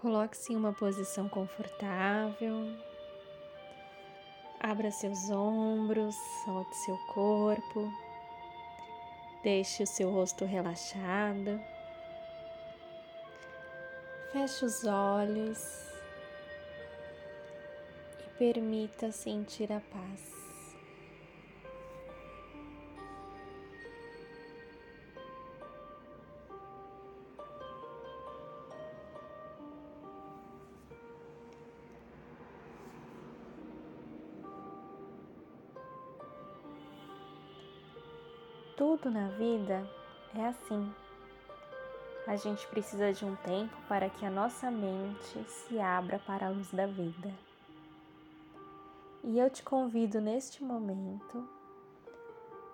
Coloque-se em uma posição confortável. Abra seus ombros, solte seu corpo. Deixe o seu rosto relaxado. Feche os olhos e permita sentir a paz. Tudo na vida é assim. A gente precisa de um tempo para que a nossa mente se abra para a luz da vida. E eu te convido neste momento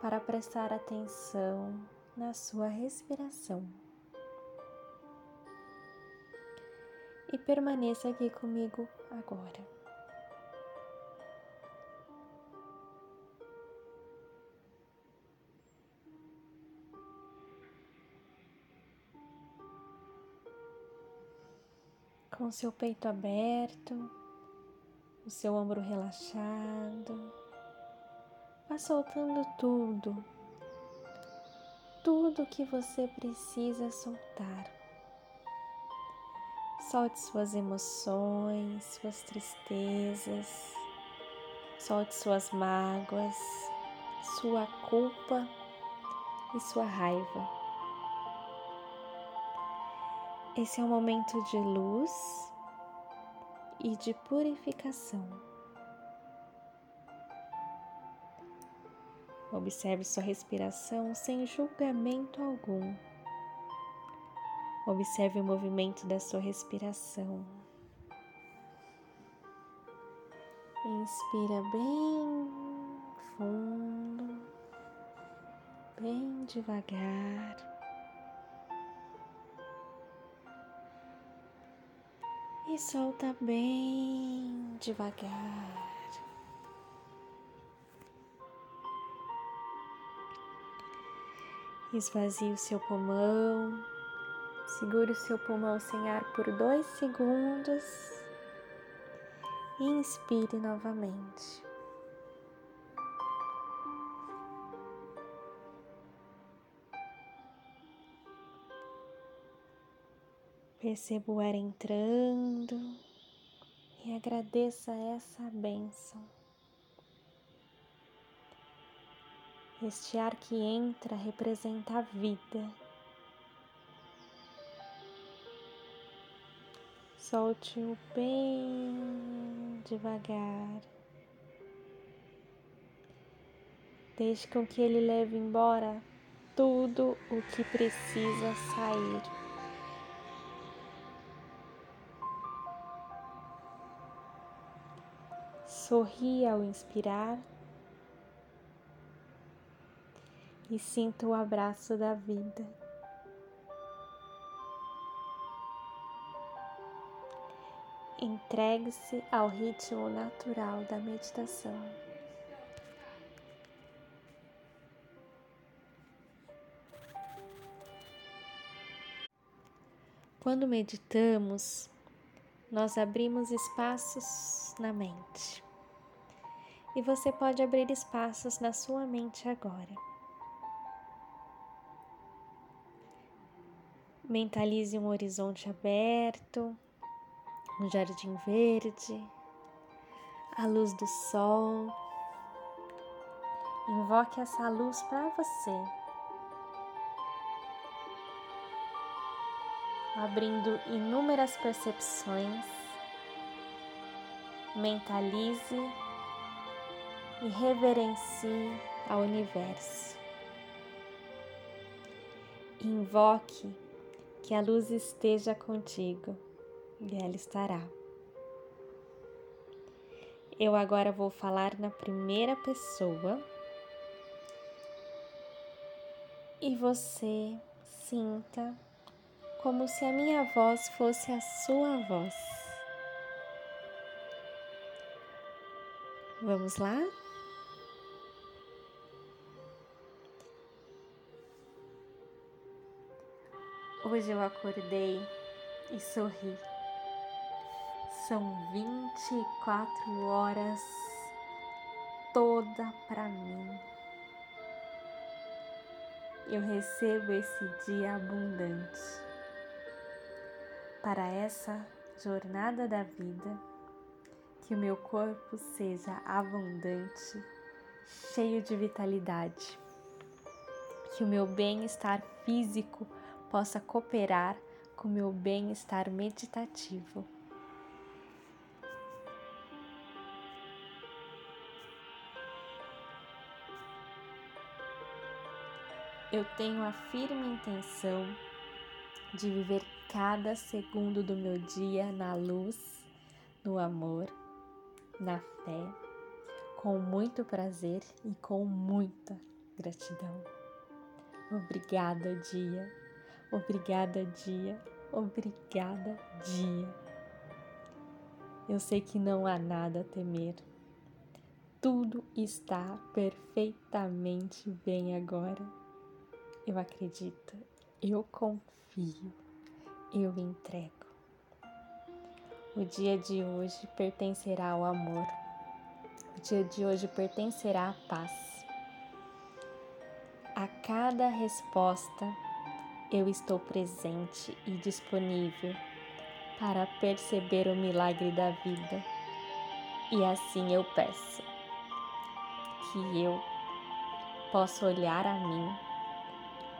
para prestar atenção na sua respiração. E permaneça aqui comigo agora. Com seu peito aberto, o seu ombro relaxado. Vá soltando tudo, tudo que você precisa soltar. Solte suas emoções, suas tristezas, solte suas mágoas, sua culpa e sua raiva. Esse é um momento de luz e de purificação. Observe sua respiração sem julgamento algum. Observe o movimento da sua respiração. Inspira bem fundo, bem devagar. Solta bem devagar. Esvazie o seu pulmão, segure o seu pulmão sem ar por dois segundos e inspire novamente. Perceba o ar entrando e agradeça essa bênção. Este ar que entra representa a vida. Solte-o bem devagar. Deixe com que ele leve embora tudo o que precisa sair. Sorri ao inspirar e sinta o abraço da vida. Entregue-se ao ritmo natural da meditação. Quando meditamos, nós abrimos espaços na mente e você pode abrir espaços na sua mente agora. Mentalize um horizonte aberto, um jardim verde, a luz do sol. Invoque essa luz para você, abrindo inúmeras percepções. Mentalize e reverencie ao universo. Invoque que a luz esteja contigo e ela estará. Eu agora vou falar na primeira pessoa e você sinta como se a minha voz fosse a sua voz. Vamos lá? Hoje eu acordei e sorri. São 24 horas toda para mim. Eu recebo esse dia abundante para essa jornada da vida, que o meu corpo seja abundante, cheio de vitalidade, que o meu bem-estar físico possa cooperar com meu bem-estar meditativo. Eu tenho a firme intenção de viver cada segundo do meu dia na luz, no amor, na fé, com muito prazer e com muita gratidão. Obrigada, dia. Obrigada, dia. Obrigada, dia. Eu sei que não há nada a temer. Tudo está perfeitamente bem agora. Eu acredito, eu confio eu entrego. O dia de hoje pertencerá ao amor. O dia de hoje pertencerá à paz. A cada resposta, eu estou presente e disponível para perceber o milagre da vida. E assim eu peço que eu possa olhar a mim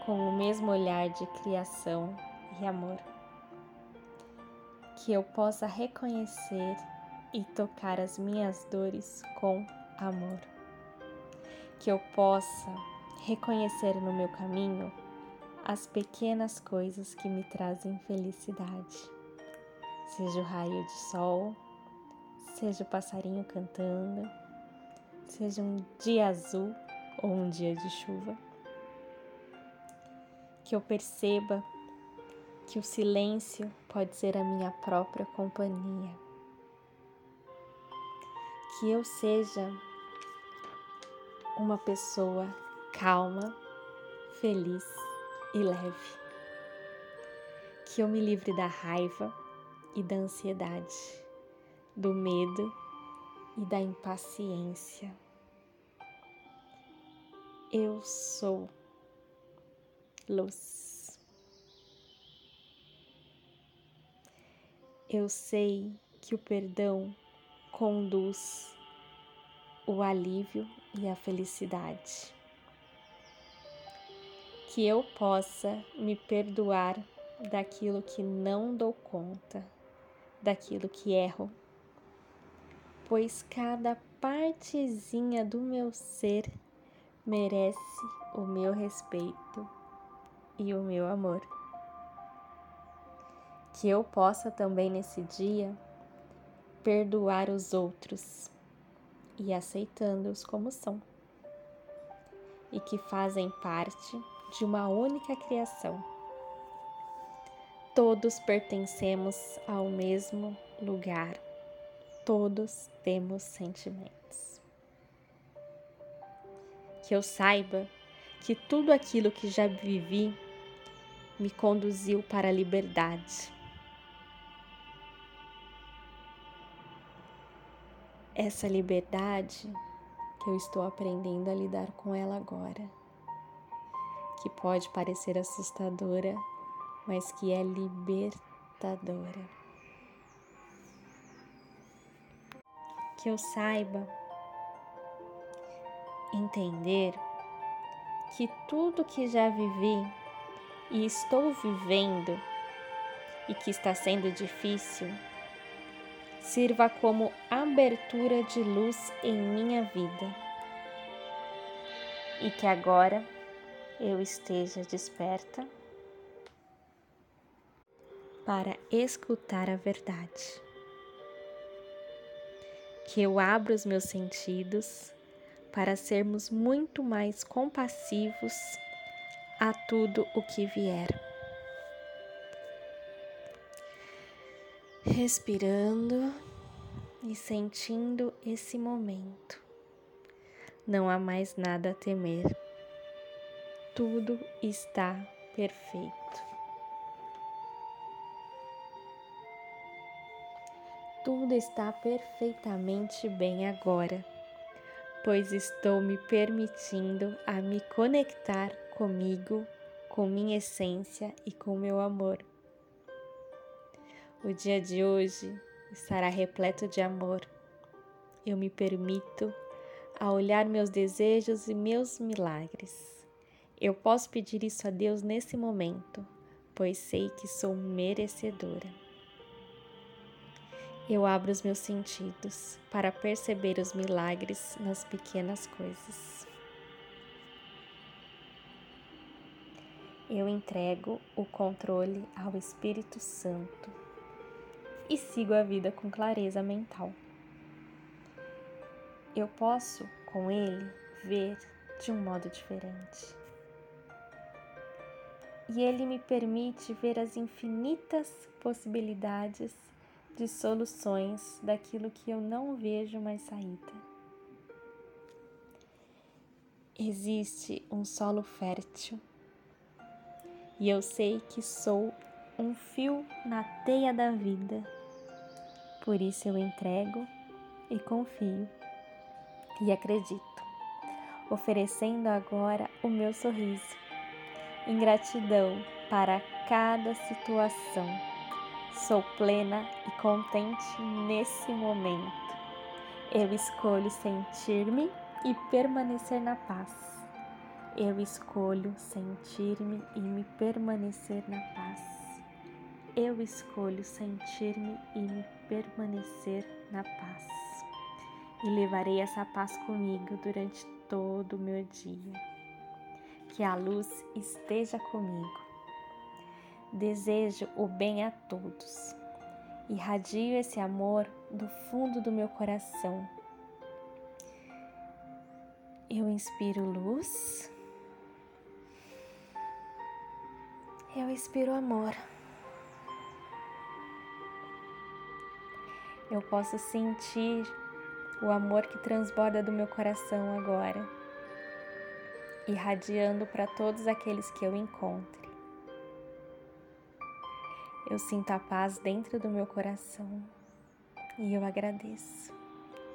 com o mesmo olhar de criação e amor que eu possa reconhecer e tocar as minhas dores com amor. Que eu possa reconhecer no meu caminho as pequenas coisas que me trazem felicidade. Seja o raio de sol, seja o passarinho cantando, seja um dia azul ou um dia de chuva. Que eu perceba que o silêncio pode ser a minha própria companhia. Que eu seja uma pessoa calma, feliz e leve. Que eu me livre da raiva e da ansiedade, do medo e da impaciência. Eu sou luz. Eu sei que o perdão conduz o alívio e a felicidade. Que eu possa me perdoar daquilo que não dou conta, daquilo que erro, pois cada partezinha do meu ser merece o meu respeito e o meu amor. Que eu possa também nesse dia perdoar os outros e aceitando-os como são e que fazem parte de uma única criação. Todos pertencemos ao mesmo lugar, todos temos sentimentos. Que eu saiba que tudo aquilo que já vivi me conduziu para a liberdade essa liberdade que eu estou aprendendo a lidar com ela agora, que pode parecer assustadora, mas que é libertadora. Que eu saiba entender que tudo que já vivi e estou vivendo e que está sendo difícil sirva como abertura de luz em minha vida e que agora eu esteja desperta para escutar a verdade. Que eu abra os meus sentidos para sermos muito mais compassivos a tudo o que vier. respirando e sentindo esse momento. Não há mais nada a temer. Tudo está perfeito. tudo está perfeitamente bem agora, pois estou me permitindo a me conectar comigo, com minha essência e com meu amor. O dia de hoje estará repleto de amor. Eu me permito a olhar meus desejos e meus milagres. Eu posso pedir isso a Deus nesse momento, pois sei que sou merecedora. Eu abro os meus sentidos para perceber os milagres nas pequenas coisas. Eu entrego o controle ao Espírito Santo e sigo a vida com clareza mental. Eu posso, com ele, ver de um modo diferente. E ele me permite ver as infinitas possibilidades de soluções daquilo que eu não vejo mais saída. Existe um solo fértil e eu sei que sou um fio na teia da vida. Por isso eu entrego e confio e acredito, oferecendo agora o meu sorriso, em gratidão para cada situação Sou plena e contente nesse momento. Eu escolho sentir-me e permanecer na paz. Eu escolho sentir-me e me permanecer na paz. Eu escolho sentir-me e me permanecer na paz. E levarei essa paz comigo durante todo o meu dia. Que a luz esteja comigo Desejo o bem a todos. Irradio esse amor do fundo do meu coração. Eu inspiro luz. Eu inspiro amor. Eu posso sentir o amor que transborda do meu coração agora, irradiando para todos aqueles que eu encontre. Eu sinto a paz dentro do meu coração e eu agradeço.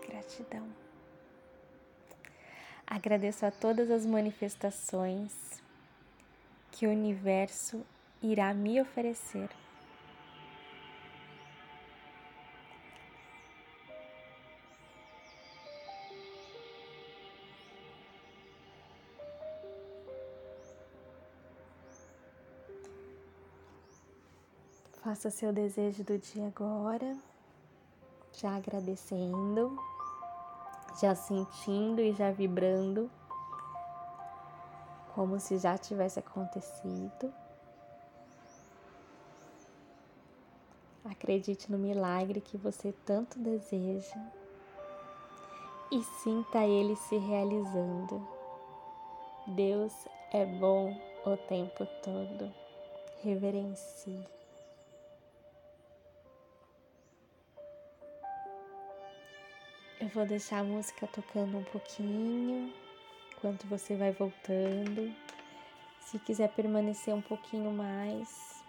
Gratidão. Agradeço a todas as manifestações que o universo irá me oferecer. Faça seu desejo do dia agora, já agradecendo, já sentindo e já vibrando, como se já tivesse acontecido. Acredite no milagre que você tanto deseja e sinta ele se realizando. Deus é bom o tempo todo. Reverencie. Eu vou deixar a música tocando um pouquinho enquanto você vai voltando. Se quiser permanecer um pouquinho mais,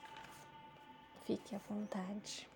fique à vontade.